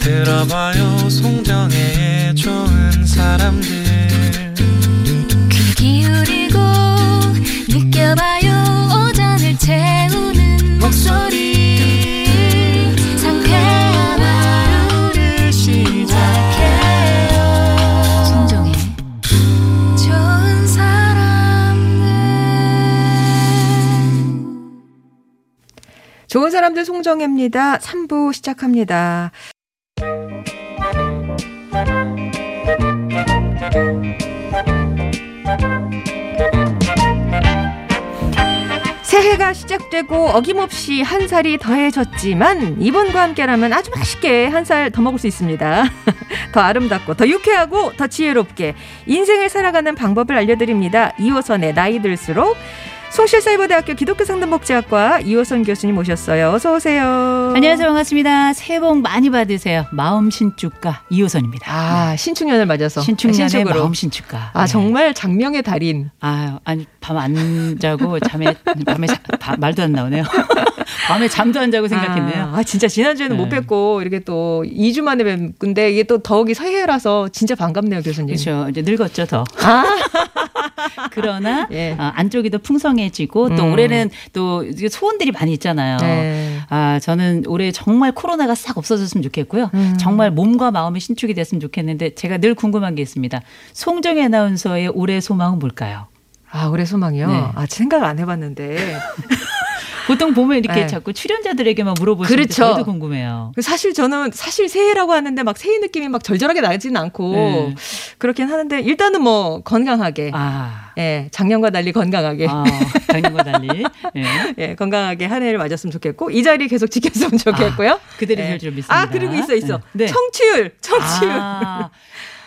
들어봐요. 송정의 좋은 사람들 사람들 송정혜입니다. 3부 시작합니다. 새해가 시작되고 어김없이 한 살이 더해졌지만 이분과 함께라면 아주 맛있게 한 살 더 먹을 수 있습니다. 더 아름답고 더 유쾌하고 더 지혜롭게 인생을 살아가는 방법을 알려드립니다. 이호선의 나이 들수록 송실사이버대학교 기독교상담복지학과 이호선 교수님 모셨어요. 어서 오세요. 안녕하세요. 반갑습니다. 새해 복 많이 받으세요. 마음 신축가 이호선입니다. 아 신축년을 맞아서 신축년의 신축으로. 마음 신축가. 아 네. 정말 장명의 달인. 아, 아니 밤 안 자고 잠에 밤에 자- 바- 말도 안 나오네요. 밤에 잠도 안 자고 생각했네요. 아, 아, 진짜 지난주에는 네. 못 뵙고 이렇게 또 2주 만에 뵙는데 이게 또 더욱이 새해라서 진짜 반갑네요 교수님. 그렇죠. 이제 늙었죠 더. 아 그러나 예. 아, 안쪽이 더 풍성해지고 또 음. 올해는 또 소원들이 많이 있잖아요. 네. 아, 저는 올해 정말 코로나가 싹 없어졌으면 좋겠고요. 음. 정말 몸과 마음이 신축이 됐으면 좋겠는데 제가 늘 궁금한 게 있습니다. 송정혜 아나운서의 올해 소망은 뭘까요? 아 올해 소망이요. 네. 아 생각 안 해봤는데 보통 보면 이렇게 네. 자꾸 출연자들에게만 물어보시는데 그렇죠. 저도 궁금해요. 사실 저는 사실 새해라고 하는데 막 새해 느낌이 막 절절하게 나지는 않고 네. 그렇긴 하는데 일단은 뭐 건강하게. 아, 예, 작년과 달리 건강하게. 아 작년과 달리 예. 예, 건강하게 한 해를 맞았으면 좋겠고 이 자리 계속 지켰으면 좋겠고요. 아, 그대로 예. 될줄 믿습니다. 아 그리고 있어 있어. 네. 청취율, 청취율.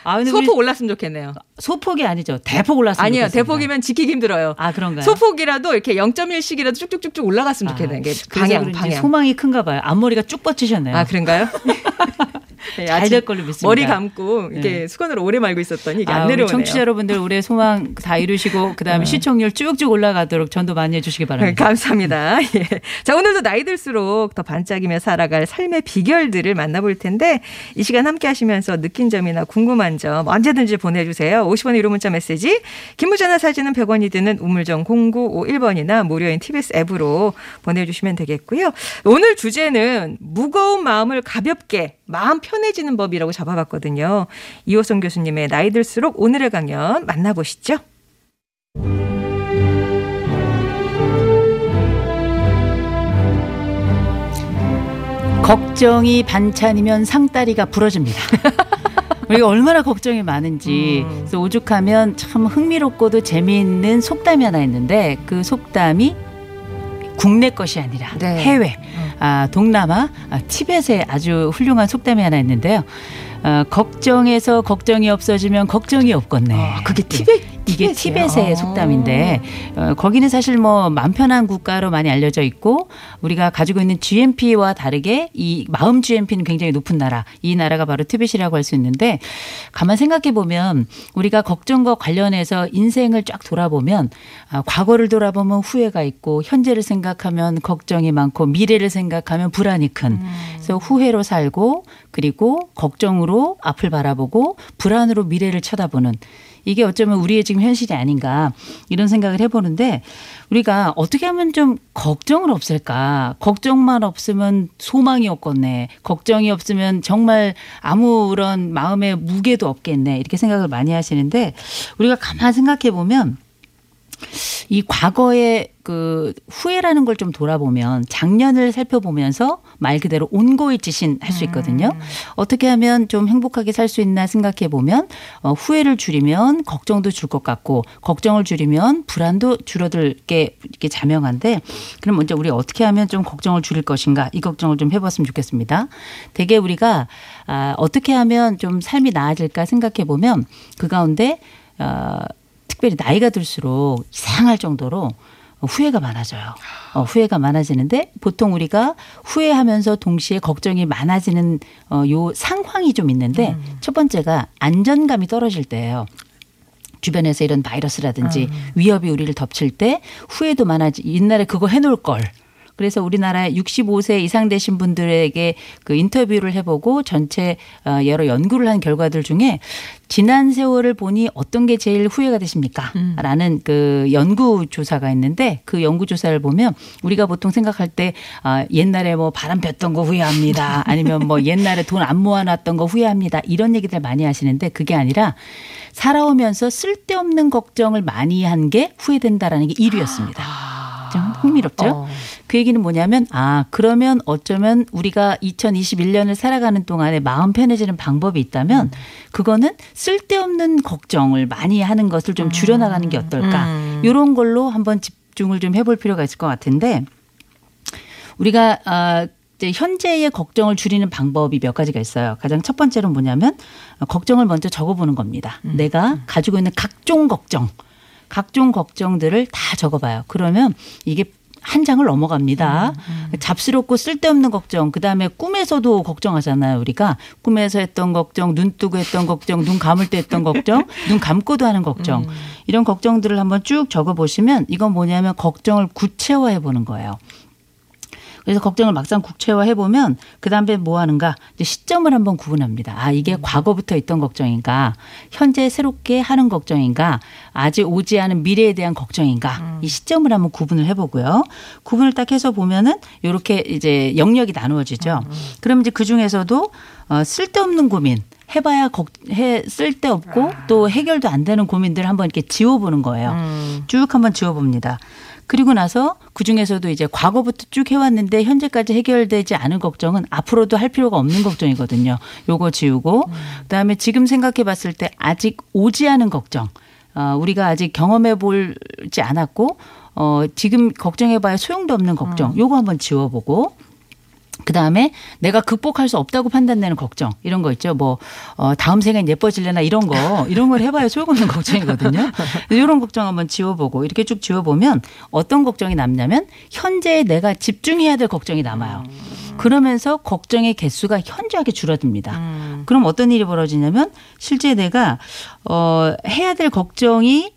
아, 아 소폭 올랐으면 좋겠네요. 소폭이 아니죠. 대폭 올랐으면 아니요, 좋겠습니다. 대폭이면 지키기 힘들어요. 아 그런가요? 소폭이라도 이렇게 0.1씩이라도 쭉쭉쭉쭉 올라갔으면 좋겠네요. 이게 그래서 방향, 방향. 소망이 큰가 봐요. 앞머리가 쭉 뻗치셨네요. 아 그런가요? 네, 잘 아직 될 걸로 믿습니다. 머리 감고 이렇게 네. 수건으로 오래 말고 있었더니 이게 아, 안 내려오네요. 청취자 여러분들 올해 소망 다 이루시고 그다음에 시청률 쭉쭉 올라가도록 전도 많이 해주시기 네, 바랍니다. 감사합니다. 예. 자, 오늘도 나이 들수록 더 반짝이며 살아갈 삶의 비결들을 만나볼 텐데 이 시간 함께 하시면서 느낀 점이나 궁금한 점 언제든지 보내주세요. 50원의 유료 문자 메시지, 김무자나 사진은 100원이 드는 우물정 0951번이나 무료인 TBS 앱으로 보내주시면 되겠고요. 오늘 주제는 무거운 마음을 가볍게 마음 편해지는 법이라고 잡아봤거든요. 이호성 교수님의 나이 들수록 오늘의 강연 만나보시죠. 걱정이 반찬이면 상다리가 부러집니다. 우리가 얼마나 걱정이 많은지 음. 그래서 오죽하면 참 흥미롭고도 재미있는 속담이 하나 있는데 그 속담이 국내 것이 아니라 네. 해외 음. 아, 동남아 아, 티벳에 아주 훌륭한 속담이 하나 있는데요. 어, 걱정에서 걱정이 없어지면 걱정이 없겠네. 아, 그게 티벳 이게 티벳이에요? 티벳의 아. 속담인데 어, 거기는 사실 뭐 마음 편한 국가로 많이 알려져 있고 우리가 가지고 있는 GNP와 다르게 이 마음 GNP는 굉장히 높은 나라 이 나라가 바로 티벳이라고 할 수 있는데 가만 생각해 보면 우리가 걱정과 관련해서 인생을 쫙 돌아보면 아, 과거를 돌아보면 후회가 있고 현재를 생각하면 걱정이 많고 미래를 생각하면 불안이 큰 그래서 후회로 살고 그리고 걱정으로 앞을 바라보고 불안으로 미래를 쳐다보는 이게 어쩌면 우리의 지금 현실이 아닌가 이런 생각을 해보는데 우리가 어떻게 하면 좀 걱정을 없앨까? 걱정만 없으면 소망이 없겠네. 걱정이 없으면 정말 아무런 마음의 무게도 없겠네. 이렇게 생각을 많이 하시는데 우리가 가만 생각해 보면 이 과거의 그 후회라는 걸 좀 돌아보면 작년을 살펴보면서 말 그대로 온고일지신 할 수 있거든요. 어떻게 하면 좀 행복하게 살 수 있나 생각해 보면 어, 후회를 줄이면 걱정도 줄 것 같고 걱정을 줄이면 불안도 줄어들 게 이렇게 자명한데 그럼 먼저 우리 어떻게 하면 좀 걱정을 줄일 것인가 이 걱정을 좀 해봤으면 좋겠습니다. 대개 우리가 아, 어떻게 하면 좀 삶이 나아질까 생각해 보면 그 가운데 어, 특별히 나이가 들수록 이상할 정도로 후회가 많아져요. 어, 후회가 많아지는데 보통 우리가 후회하면서 동시에 걱정이 많아지는 어, 요 상황이 좀 있는데 첫 번째가 안전감이 떨어질 때예요. 주변에서 이런 바이러스라든지 위협이 우리를 덮칠 때 후회도 많아지 옛날에 그거 해놓을 걸 그래서 우리나라에 65세 이상 되신 분들에게 그 인터뷰를 해보고 전체 어, 여러 연구를 한 결과들 중에 지난 세월을 보니 어떤 게 제일 후회가 되십니까? 음. 라는 그 연구 조사가 있는데 그 연구 조사를 보면 우리가 보통 생각할 때 아, 옛날에 뭐 바람 폈던 거 후회합니다. 아니면 뭐 옛날에 돈 안 모아놨던 거 후회합니다. 이런 얘기들 많이 하시는데 그게 아니라 살아오면서 쓸데없는 걱정을 많이 한 게 후회된다라는 게 1위였습니다. 좀 흥미롭죠? 어. 그 얘기는 뭐냐면 아 그러면 어쩌면 우리가 2021년을 살아가는 동안에 마음 편해지는 방법이 있다면 그거는 쓸데없는 걱정을 많이 하는 것을 좀 줄여나가는 게 어떨까 음. 이런 걸로 한번 집중을 좀 해볼 필요가 있을 것 같은데 우리가 아 현재의 걱정을 줄이는 방법이 몇 가지가 있어요. 가장 첫 번째로 뭐냐면 어, 걱정을 먼저 적어보는 겁니다. 내가 가지고 있는 각종 걱정, 각종 걱정들을 다 적어봐요. 그러면 이게 한 장을 넘어갑니다. 잡스럽고 쓸데없는 걱정, 그 다음에 꿈에서도 걱정하잖아요. 우리가 꿈에서 했던 걱정, 눈 뜨고 했던 걱정, 눈 감을 때 했던 걱정, 눈 감고도 하는 걱정. 이런 걱정들을 한번 쭉 적어보시면 이건 뭐냐면 걱정을 구체화해 보는 거예요. 그래서 걱정을 막상 구체화해 보면 그 다음에 뭐 하는가 이제 시점을 한번 구분합니다. 아 이게 과거부터 있던 걱정인가, 현재 새롭게 하는 걱정인가, 아직 오지 않은 미래에 대한 걱정인가 이 시점을 한번 구분을 해보고요. 구분을 딱 해서 보면은 이렇게 이제 영역이 나누어지죠. 그럼 이제 그 중에서도 어, 쓸데없는 고민. 해봐야 걱, 해, 쓸데없고 또 해결도 안 되는 고민들을 한번 이렇게 지워보는 거예요. 음. 쭉 한번 지워봅니다. 그리고 나서 그 중에서도 이제 과거부터 쭉 해왔는데 현재까지 해결되지 않은 걱정은 앞으로도 할 필요가 없는 걱정이거든요. 요거 지우고 그다음에 지금 생각해 봤을 때 아직 오지 않은 걱정. 어, 우리가 아직 경험해 보지 않았고 어, 지금 걱정해 봐야 소용도 없는 걱정. 요거 한번 지워보고 그 다음에 내가 극복할 수 없다고 판단되는 걱정 이런 거 있죠. 뭐 어, 다음 생엔 예뻐질래나 이런 거 이런 걸 해봐야 소용없는 걱정이거든요. 이런 걱정 한번 지워보고 이렇게 쭉 지워보면 어떤 걱정이 남냐면 현재에 내가 집중해야 될 걱정이 남아요. 그러면서 걱정의 개수가 현저하게 줄어듭니다. 그럼 어떤 일이 벌어지냐면 실제 내가 어, 해야 될 걱정이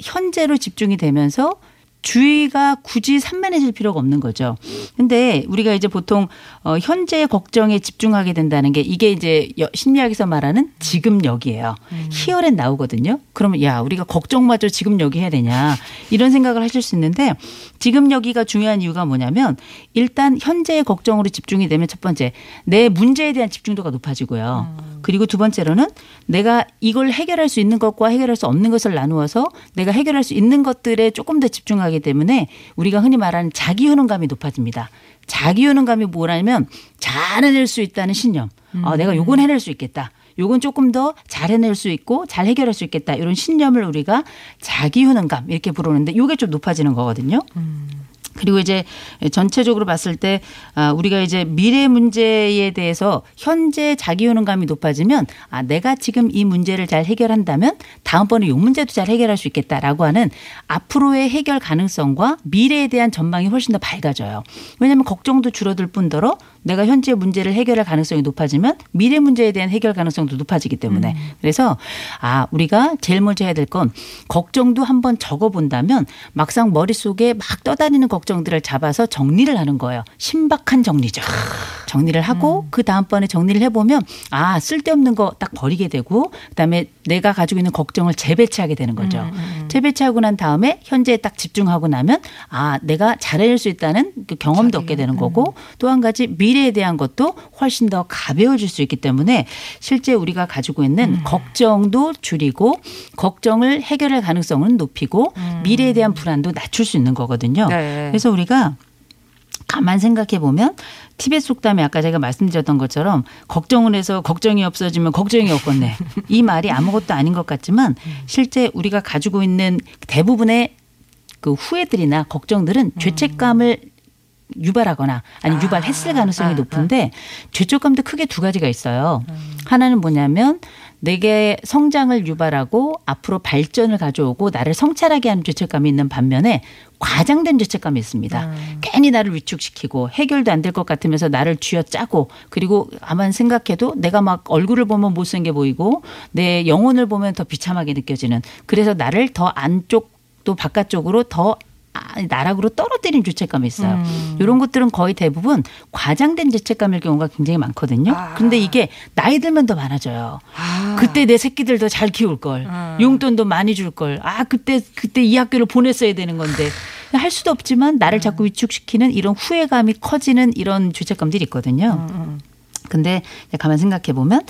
현재로 집중이 되면서 주의가 굳이 산만해질 필요가 없는 거죠. 근데 우리가 이제 보통 어 현재 걱정에 집중하게 된다는 게 이게 이제 여- 심리학에서 말하는 지금 여기예요. 히어엔 나오거든요. 그러면 야 우리가 걱정마저 지금 여기 해야 되냐 이런 생각을 하실 수 있는데 지금 여기가 중요한 이유가 뭐냐면 일단 현재의 걱정으로 집중이 되면 첫 번째 내 문제에 대한 집중도가 높아지고요. 그리고 두 번째로는 내가 이걸 해결할 수 있는 것과 해결할 수 없는 것을 나누어서 내가 해결할 수 있는 것들에 조금 더 집중하기 때문에 우리가 흔히 말하는 자기 효능감이 높아집니다. 자기 효능감이 뭐라면 잘 해낼 수 있다는 신념. 아, 내가 요건 해낼 수 있겠다. 요건 조금 더 잘 해낼 수 있고 잘 해결할 수 있겠다. 이런 신념을 우리가 자기 효능감 이렇게 부르는데 요게 좀 높아지는 거거든요. 그리고 이제 전체적으로 봤을 때 아, 우리가 이제 미래 문제에 대해서 현재 자기 효능감이 높아지면 아 내가 지금 이 문제를 잘 해결한다면 다음번에 요 문제도 잘 해결할 수 있겠다라고 하는 앞으로의 해결 가능성과 미래에 대한 전망이 훨씬 더 밝아져요. 왜냐하면 걱정도 줄어들 뿐더러 내가 현재 문제를 해결할 가능성이 높아지면 미래 문제에 대한 해결 가능성도 높아지기 때문에 그래서 아 우리가 제일 먼저 해야 될 건 걱정도 한번 적어본다면 막상 머릿속에 막 떠다니는 걱정들을 잡아서 정리를 하는 거예요. 신박한 정리죠. 정리를 하고 그 다음번에 정리를 해보면 아 쓸데없는 거 딱 버리게 되고 그다음에 내가 가지고 있는 걱정을 재배치하게 되는 거죠. 재배치하고 난 다음에 현재에 딱 집중하고 나면 아 내가 잘해낼 수 있다는 그 경험도 얻게 되는 거고 또한 가지 미래에 대한 것도 훨씬 더 가벼워질 수 있기 때문에 실제 우리가 가지고 있는 걱정도 줄이고 걱정을 해결할 가능성은 높이고 미래에 대한 불안도 낮출 수 있는 거거든요. 네. 그래서 우리가 가만 생각해 보면 티벳 속담에 아까 제가 말씀드렸던 것처럼 걱정을 해서 걱정이 없어지면 걱정이 없겠네. 이 말이 아무것도 아닌 것 같지만 실제 우리가 가지고 있는 대부분의 그 후회들이나 걱정들은 죄책감을 유발하거나 아니면 유발했을 가능성이 높은데 죄책감도 크게 두 가지가 있어요. 하나는 뭐냐면 내게 성장을 유발하고 앞으로 발전을 가져오고 나를 성찰하게 하는 죄책감이 있는 반면에 과장된 죄책감이 있습니다. 괜히 나를 위축시키고 해결도 안 될 것 같으면서 나를 쥐어짜고 그리고 아만 생각해도 내가 막 얼굴을 보면 못생겨 보이고 내 영혼을 보면 더 비참하게 느껴지는 그래서 나를 더 안쪽 또 바깥쪽으로 더 아, 나락으로 떨어뜨린 죄책감이 있어요. 음. 이런 것들은 거의 대부분 과장된 죄책감일 경우가 굉장히 많거든요. 아. 근데 이게 나이 들면 더 많아져요. 아. 그때 내 새끼들도 잘 키울 걸. 음. 용돈도 많이 줄 걸. 아, 그때 그때 이 학교를 보냈어야 되는 건데. 할 수도 없지만 나를 음. 자꾸 위축시키는 이런 후회감이 커지는 이런 죄책감들이 있거든요. 음, 근데 이제 가만 생각해 보면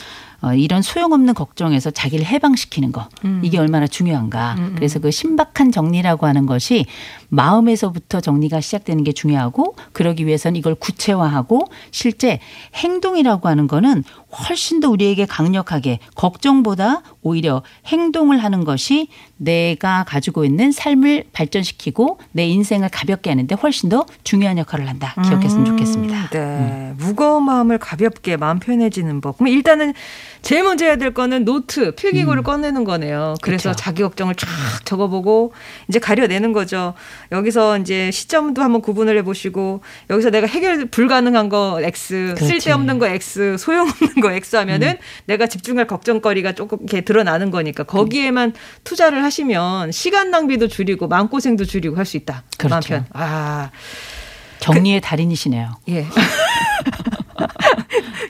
어, 이런 소용없는 걱정에서 자기를 해방시키는 거 음. 이게 얼마나 중요한가. 그래서 그 신박한 정리라고 하는 것이 마음에서부터 정리가 시작되는 게 중요하고 그러기 위해서는 이걸 구체화하고 실제 행동이라고 하는 거는 훨씬 더 우리에게 강력하게 걱정보다 오히려 행동을 하는 것이 내가 가지고 있는 삶을 발전시키고 내 인생을 가볍게 하는데 훨씬 더 중요한 역할을 한다. 기억했으면 좋겠습니다. 네. 무거운 마음을 가볍게 마음 편해지는 법. 그럼 일단은 제일 먼저 해야 될 거는 노트, 필기구를 꺼내는 거네요. 그래서 음. 그렇죠. 자기 걱정을 쫙 적어보고 이제 가려내는 거죠. 여기서 이제 시점도 한번 구분을 해보시고 여기서 내가 해결 불가능한 거 X, 그렇지. 음. 쓸데없는 거 X, 소용없는 거 X 하면은 내가 집중할 걱정거리가 조금 이렇게 드러나는 거니까 거기에만 투자를 하시면 시간 낭비도 줄이고 마음고생도 줄이고 할 수 있다. 그렇죠. 표현. 아. 정리의 달인이시네요. 예.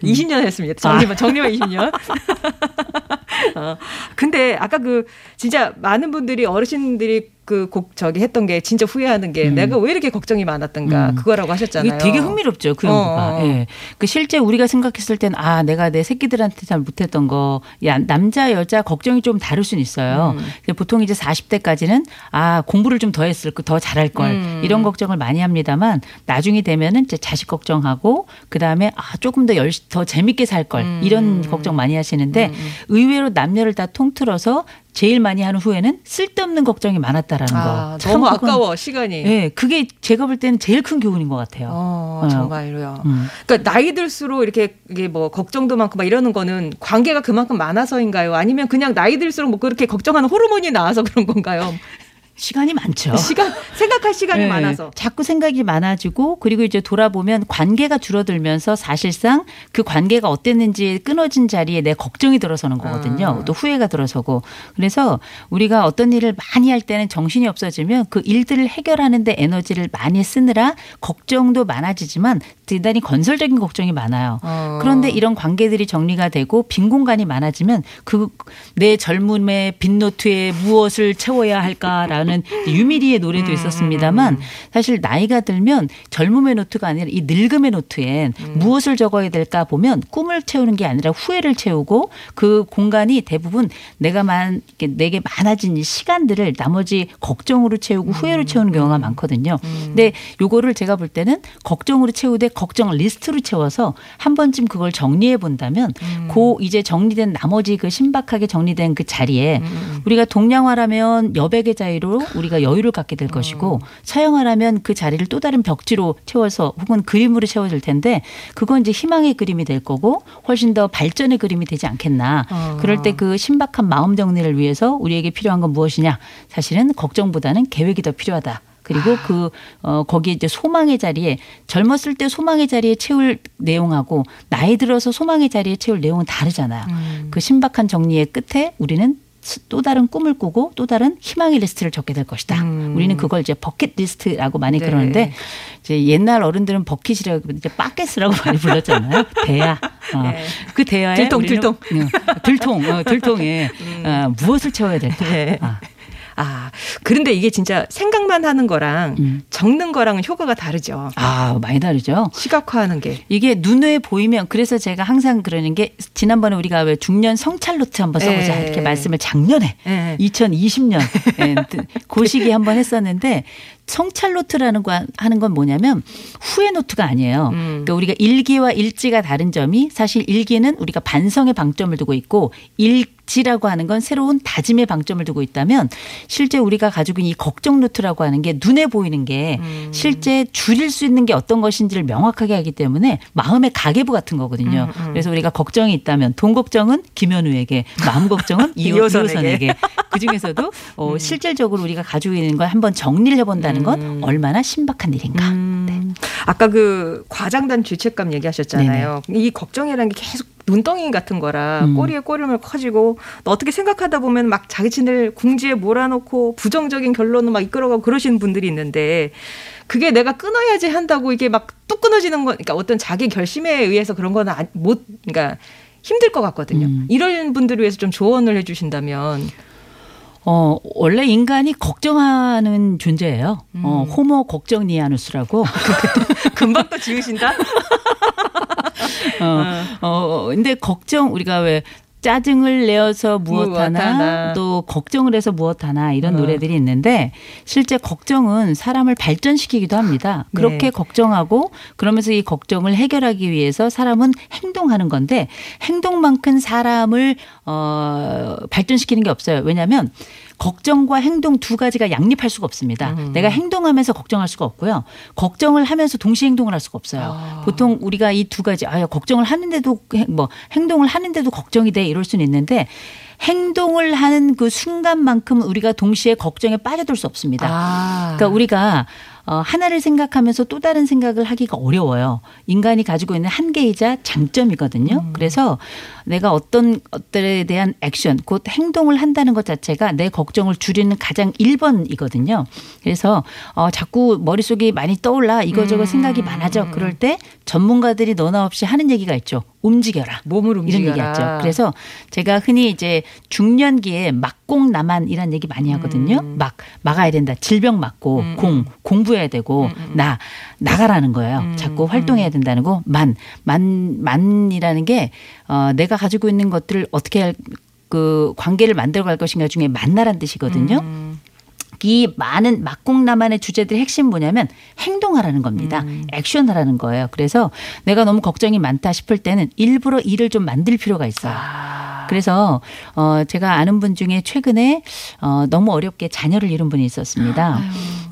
20년 했습니다. 정리만, 정리만 20년. 어, 근데 아까 그 진짜 많은 분들이 어르신들이 그 곡 저기 했던 게 진짜 후회하는 게 내가 왜 이렇게 걱정이 많았던가 음. 그거라고 하셨잖아요. 되게 흥미롭죠. 그 어, 연구가. 어. 예. 그 실제 우리가 생각했을 땐 아, 내가 내 새끼들한테 잘 못했던 거. 야, 남자, 여자 걱정이 좀 다를 수는 있어요. 음. 보통 이제 40대까지는 아, 공부를 좀 더 했을 거, 더 잘할 걸. 음. 이런 걱정을 많이 합니다만 나중이 되면은 이제 자식 걱정하고 그 다음에 아, 조금 더 열심 더 재밌게 살 걸. 음. 이런 걱정 많이 하시는데 음, 음. 의외로 남녀를 다 통틀어서 제일 많이 하는 후회는 쓸데없는 걱정이 많았다라는 거. 아, 참 너무 그건- 아까워 시간이. 예, 그게 제가 볼 때는 제일 큰 교훈인 것 같아요. 어, 어. 정말로요. 음. 그러니까 나이 들수록 이렇게 이게 뭐 걱정도 많고 막 이러는 거는 관계가 그만큼 많아서인가요? 아니면 그냥 나이 들수록 뭐 그렇게 걱정하는 호르몬이 나와서 그런 건가요? 시간이 많죠. 시간 생각할 시간이 네. 많아서. 자꾸 생각이 많아지고 그리고 이제 돌아보면 관계가 줄어들면서 사실상 그 관계가 어땠는지 끊어진 자리에 내 걱정이 들어서는 거거든요. 아. 또 후회가 들어서고 그래서 우리가 어떤 일을 많이 할 때는 정신이 없어지면 그 일들을 해결하는데 에너지를 많이 쓰느라 걱정도 많아지지만 대단히 건설적인 걱정이 많아요. 어. 그런데 이런 관계들이 정리가 되고 빈 공간이 많아지면 그 내 젊음의 빈 노트에 무엇을 채워야 할까라는 유미리의 음, 노래도 있었습니다만 사실 나이가 들면 젊음의 노트가 아니라 이 늙음의 노트엔 음. 무엇을 적어야 될까 보면 꿈을 채우는 게 아니라 후회를 채우고 그 공간이 대부분 내가 만 내게 많아진 이 시간들을 나머지 걱정으로 채우고 음. 후회로 채우는 경우가 많거든요. 근데 요거를 제가 볼 때는 걱정으로 채우되 걱정 리스트로 채워서 한 번쯤 그걸 정리해 본다면 음. 고 이제 정리된 나머지 그 신박하게 정리된 그 자리에 음, 우리가 동양화라면 여백의 자유로 우리가 여유를 갖게 될 것이고 음. 서양화라면 그 자리를 또 다른 벽지로 채워서 혹은 그림으로 채워질 텐데 그건 이제 희망의 그림이 될 거고 훨씬 더 발전의 그림이 되지 않겠나. 어. 그럴 때 그 신박한 마음 정리를 위해서 우리에게 필요한 건 무엇이냐? 사실은 걱정보다는 계획이 더 필요하다. 그리고 아. 그, 어, 거기에 이제 소망의 자리에 젊었을 때 소망의 자리에 채울 내용하고 나이 들어서 소망의 자리에 채울 내용은 다르잖아요. 음. 그 신박한 정리의 끝에 우리는 스- 또 다른 꿈을 꾸고 또 다른 희망의 리스트를 적게 될 것이다. 음. 우리는 그걸 이제 버킷 리스트라고 많이 네. 그러는데 이제 옛날 어른들은 버킷이라고 이제 빠켓이라고 많이 불렀잖아요. 대야. 어. 네. 그 대야에 들통, 들통. 어, 들통, 어, 들통에 어, 무엇을 채워야 될까? 네. 아, 아, 그런데 이게 진짜 생각만 하는 거랑 음. 적는 거랑은 효과가 다르죠. 아, 많이 다르죠. 시각화하는 게. 이게 눈에 보이면 그래서 제가 항상 그러는 게 지난번에 우리가 왜 중년 성찰 노트 한번 써보자 예. 이렇게 말씀을 작년에 예. 2020년 예, 그 시기에 한번 했었는데 성찰 노트라는 거 하는 건 뭐냐면 후회 노트가 아니에요. 음. 그러니까 우리가 일기와 일지가 다른 점이 사실 일기는 우리가 반성에 방점을 두고 있고 일지라고 하는 건 새로운 다짐에 방점을 두고 있다면 실제 우리가 가지고 있는 이 걱정 노트라고 하는 게 눈에 보이는 게 음. 실제 줄일 수 있는 게 어떤 것인지를 명확하게 하기 때문에 마음의 가계부 같은 거거든요. 음, 음. 그래서 우리가 걱정이 있다면 돈 걱정은 김현우에게, 마음 걱정은 이호- 이호선에게. 그 중에서도 어, 실질적으로 우리가 가지고 있는 걸 한번 정리를 해본다는 건 음. 얼마나 신박한 일인가. 음, 아까 그 과장된 죄책감 얘기하셨잖아요. 이 걱정이라는 게 계속 눈덩이 같은 거라 음. 꼬리에 꼬리물 커지고 또 어떻게 생각하다 보면 막 자기친을 궁지에 몰아놓고 부정적인 결론을 막 이끌어가고 그러시는 분들이 있는데 그게 내가 끊어야지 한다고 이게 막 뚝 끊어지는 거, 그러니까 어떤 자기 결심에 의해서 그런 거는 안- 못, 그러니까 힘들 것 같거든요. 음. 이런 분들을 위해서 좀 조언을 해 주신다면. 어, 원래 인간이 걱정하는 존재예요. 어, 음. 호모 걱정니아누스라고. 금방 또 지으신다? 어, 어, 근데 걱정 우리가 왜 짜증을 내어서 무엇하나 무엇하나. 또 걱정을 해서 무엇 하나 이런 어. 노래들이 있는데 실제 걱정은 사람을 발전시키기도 합니다. 네. 그렇게 걱정하고 그러면서 이 걱정을 해결하기 위해서 사람은 행동하는 건데 행동만큼 사람을 어 발전시키는 게 없어요. 왜냐하면 걱정과 행동 두 가지가 양립할 수가 없습니다. 음. 내가 행동하면서 걱정할 수가 없고요. 걱정을 하면서 동시에 행동을 할 수가 없어요. 아. 보통 우리가 이 두 가지 아야 걱정을 하는데도 행- 뭐 행동을 하는데도 걱정이 돼 이럴 수는 있는데 행동을 하는 그 순간만큼 우리가 동시에 걱정에 빠져들 수 없습니다. 아. 그러니까 우리가 어, 하나를 생각하면서 또 다른 생각을 하기가 어려워요. 인간이 가지고 있는 한계이자 장점이거든요. 음. 그래서 내가 어떤 것들에 대한 액션, 곧 행동을 한다는 것 자체가 내 걱정을 줄이는 가장 1번이거든요. 그래서 어, 자꾸 머릿속이 많이 떠올라 이거저거 음. 생각이 많아져. 그럴 때 전문가들이 너나 없이 하는 얘기가 있죠. 움직여라. 몸을 이런 움직여라. 얘기했죠. 그래서 제가 흔히 이제 중년기에 막공나만이란 얘기 많이 하거든요. 음. 막 막아야 된다. 질병 막고 음, 공 공부해야 되고 음, 음. 나 나가라는 거예요. 음, 자꾸 활동해야 된다는 거. 만 만 만이라는 게 어, 내가 가지고 있는 것들을 어떻게 할, 그 관계를 만들어갈 것인가 중에 만나란 뜻이거든요. 음. 이 많은 막공나만의 주제들의 핵심 뭐냐면 행동하라는 겁니다. 음. 액션하라는 거예요. 그래서 내가 너무 걱정이 많다 싶을 때는 일부러 일을 좀 만들 필요가 있어요. 아. 그래서 어 제가 아는 분 중에 최근에 어 너무 어렵게 자녀를 잃은 분이 있었습니다.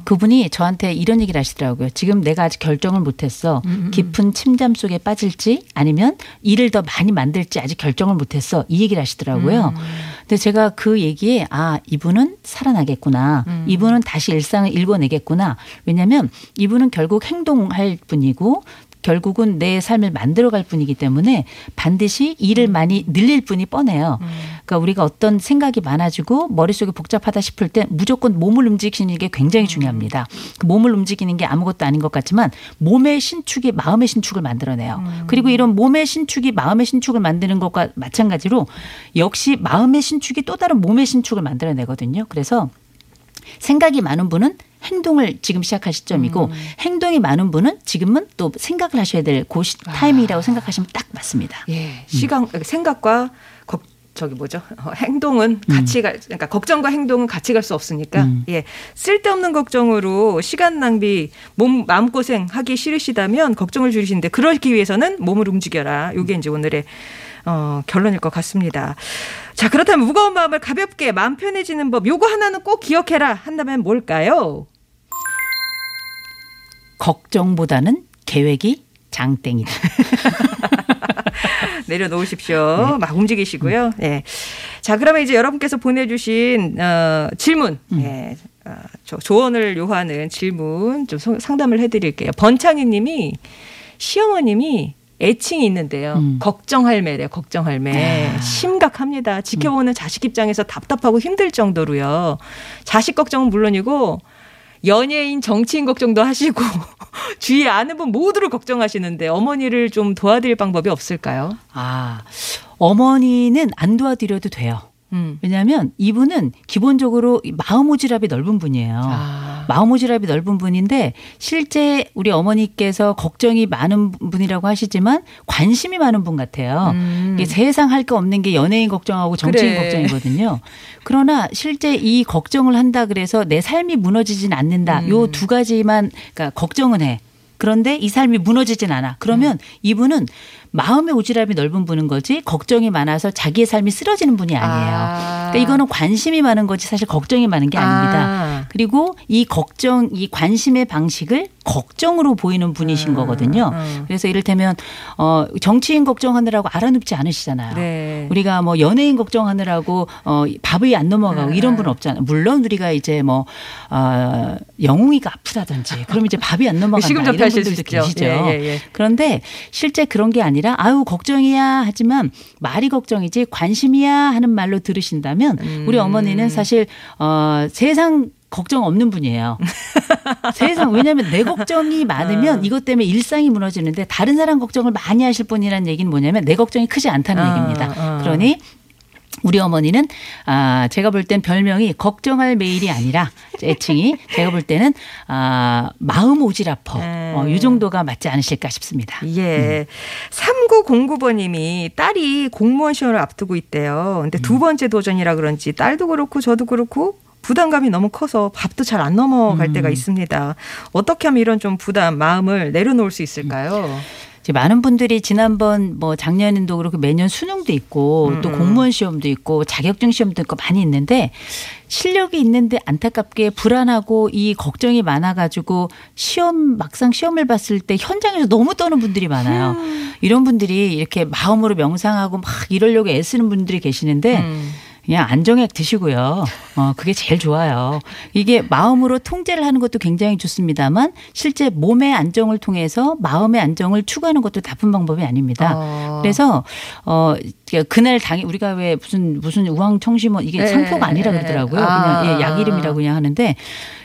그분이 저한테 이런 얘기를 하시더라고요. 지금 내가 아직 결정을 못했어. 음, 깊은 침잠 속에 빠질지 아니면 일을 더 많이 만들지 아직 결정을 못했어. 이 얘기를 하시더라고요. 음. 근데 제가 그 얘기에 아 이분은 살아나겠구나. 음. 이분은 다시 일상을 읽어내겠구나. 왜냐하면 이분은 결국 행동할 분이고 결국은 내 삶을 만들어갈 뿐이기 때문에 반드시 일을 많이 늘릴 뿐이 뻔해요. 그러니까 우리가 어떤 생각이 많아지고 머릿속이 복잡하다 싶을 때 무조건 몸을 움직이는 게 굉장히 중요합니다. 그 몸을 움직이는 게 아무것도 아닌 것 같지만 몸의 신축이 마음의 신축을 만들어내요. 그리고 이런 몸의 신축이 마음의 신축을 만드는 것과 마찬가지로 역시 마음의 신축 이 또 다른 몸의 신축을 만들어내거든요. 그래서 생각이 많은 분은 행동을 지금 시작할 시점이고 행동이 많은 분은 지금은 또 생각을 하셔야 될그 타이밍이라고 생각하시면 딱 맞습니다. 예, 시간 생각과 걱 저기 뭐죠? 어, 행동은 같이 갈 그러니까 걱정과 행동은 같이 갈 수 없으니까 음. 예 쓸데없는 걱정으로 시간 낭비 몸 마음 고생 하기 싫으시다면 걱정을 줄이시는데 그러기 위해서는 몸을 움직여라. 요게 이제 오늘의 어, 결론일 것 같습니다. 자 그렇다면 무거운 마음을 가볍게 마음 편해지는 법 요거 하나는 꼭 기억해라 한다면 뭘까요? 걱정보다는 계획이 장땡이다. 내려놓으십시오. 막 움직이시고요. 예. 자, 그러면 이제 여러분께서 보내주신 어, 질문, 예. 어, 저 조언을 요하는 질문 좀 소- 상담을 해드릴게요. 번창희님이 시어머님이 애칭이 있는데요. 음. 걱정할매래요. 걱정할매. 아. 심각합니다. 지켜보는 자식 입장에서 답답하고 힘들 정도로요. 자식 걱정은 물론이고 연예인, 정치인 걱정도 하시고 주위에 아는 분 모두를 걱정하시는데 어머니를 좀 도와드릴 방법이 없을까요? 아, 어머니는 안 도와드려도 돼요. 음. 왜냐하면 이분은 기본적으로 이 마음 오지랖이 넓은 분이에요. 아. 마음 오지랖이 넓은 분인데 실제 우리 어머니께서 걱정이 많은 분이라고 하시지만 관심이 많은 분 같아요. 음. 이게 세상 할 거 없는 게 연예인 걱정하고 정치인 그래. 걱정이거든요. 그러나 실제 이 걱정을 한다 그래서 내 삶이 무너지진 않는다. 음. 요두 가지만 그러니까 걱정은 해. 그런데 이 삶이 무너지진 않아. 그러면 음. 이분은 마음의 오지랖이 넓은 분인 거지 걱정이 많아서 자기의 삶이 쓰러지는 분이 아니에요. 아. 그러니까 이거는 관심이 많은 거지 사실 걱정이 많은 게 아닙니다. 아. 그리고 이 걱정, 이 관심의 방식을 걱정으로 보이는 분이신 음, 거거든요. 음. 그래서 이를테면 어 정치인 걱정하느라고 알아눕지 않으시잖아요. 네. 우리가 뭐 연예인 걱정하느라고 어 밥이 안 넘어가고 아. 이런 분 없잖아요. 물론 우리가 이제 뭐 어, 영웅이가 아프다든지 그럼 이제 밥이 안 넘어간다 시금 이런 접하실 수 분들도. 계시죠. 예, 예, 예. 그런데 실제 그런 게 아니라 아유 걱정이야 하지만 말이 걱정이지 관심이야 하는 말로 들으신다면 음. 우리 어머니는 사실 어 세상 걱정 없는 분이에요. 세상 왜냐하면 내 걱정이 많으면 어. 이것 때문에 일상이 무너지는데 다른 사람 걱정을 많이 하실 분이라는 얘기는 뭐냐면 내 걱정이 크지 않다는 어, 얘기입니다. 어. 그러니 우리 어머니는 아 제가 볼 땐 별명이 걱정할 매일이 아니라 애칭이 제가 볼 때는 아 마음 오지랖퍼 네. 어, 이 정도가 맞지 않으실까 싶습니다. 예. 음. 3909번님이 딸이 공무원 시험을 앞두고 있대요. 근데 음. 두 번째 도전이라 그런지 딸도 그렇고 저도 그렇고 부담감이 너무 커서 밥도 잘 안 넘어갈 음. 때가 있습니다. 어떻게 하면 이런 좀 부담, 마음을 내려놓을 수 있을까요? 많은 분들이 지난번 뭐 작년에도 그렇고 매년 수능도 있고 또 음. 공무원 시험도 있고 자격증 시험도 있고 많이 있는데 실력이 있는데 안타깝게 불안하고 이 걱정이 많아가지고 시험 막상 시험을 봤을 때 현장에서 너무 떠는 분들이 많아요. 음. 이런 분들이 이렇게 마음으로 명상하고 막 이러려고 애쓰는 분들이 계시는데 음. 그냥 안정액 드시고요. 어, 그게 제일 좋아요. 이게 마음으로 통제를 하는 것도 굉장히 좋습니다만 실제 몸의 안정을 통해서 마음의 안정을 추구하는 것도 나쁜 방법이 아닙니다. 어. 그래서 어 그날 당일 우리가 왜 무슨 무슨 우황 청심원 이게 예, 상표가 아니라 예, 그러더라고요. 아. 그냥 예, 약 이름이라고 그냥 하는데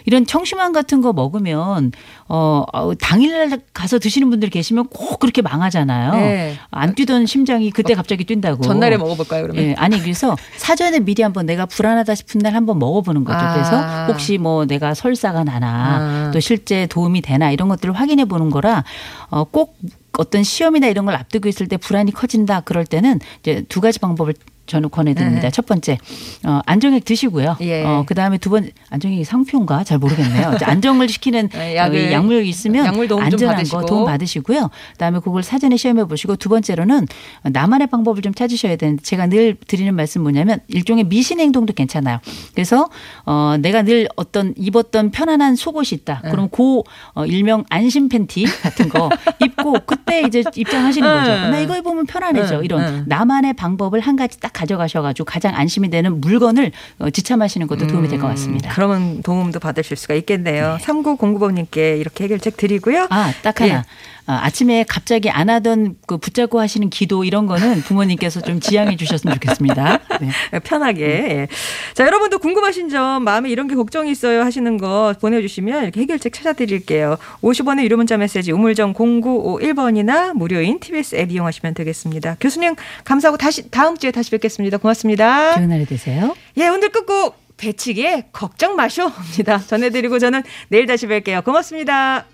이런 청심환 같은 거 먹으면 어 어, 당일날 가서 드시는 분들 계시면 꼭 그렇게 망하잖아요. 네. 안 뛰던 심장이 그때 갑자기 뛴다고. 전날에 먹어볼까요, 그러면? 예, 아니 그래서 사전 에 미리 한번 내가 불안하다 싶은 날 한번 먹어보는 거죠. 아. 그래서 혹시 뭐 내가 설사가 나나 아. 또 실제 도움이 되나 이런 것들을 확인해 보는 거라 어, 꼭 어떤 시험이나 이런 걸 앞두고 있을 때 불안이 커진다 그럴 때는 이제 두 가지 방법을 저는 권해드립니다. 네. 첫 번째, 어, 안정액 드시고요. 예. 어, 그 다음에 두 번, 안정액이 상표인가? 잘 모르겠네요. 안정을 시키는 네, 약을, 어, 이 약물 있으면 약물 안전한. 거 도움 받으시고요. 그다음에 그걸 사전에 시험해 보시고 두 번째로는 나만의 방법을 좀 찾으셔야 되는데 제가 늘 드리는 말씀 뭐냐면 일종의 미신 행동도 괜찮아요. 그래서 어 내가 늘 어떤 입었던 편안한 속옷이 있다. 네. 그럼 그 어, 일명 안심 팬티 같은 거 입고 그때 이제 입장하시는 거죠. 네. 나 이거 입으면 편안해져. 네. 이런 네. 나만의 방법을 한 가지 딱 가져가셔가지고 가장 안심이 되는 물건을 어, 지참하시는 것도 도움이 될 것 같습니다. 음, 그러면 도움도 받으실 수가 있겠네요. 3909번님께 이렇게 해결책 드리고요. 아, 딱 하나. 예. 아, 아침에 갑자기 안 하던 그 붙잡고 하시는 기도 이런 거는 부모님께서 좀 지양해 주셨으면 좋겠습니다. 네. 편하게. 예. 자, 여러분도 궁금하신 점, 마음에 이런 게 걱정이 있어요 하시는 거 보내주시면 이렇게 해결책 찾아드릴게요. 50원의 유료 문자 메시지 우물정 0951번이나 무료인 TBS 앱 이용하시면 되겠습니다. 교수님 감사하고 다시 다음 주에 다시 뵙겠습니다. 고맙습니다. 좋은 하루 되세요. 예, 오늘 끝곡 배치기의 걱정 마쇼입니다. 전해드리고 저는 내일 다시 뵐게요. 고맙습니다.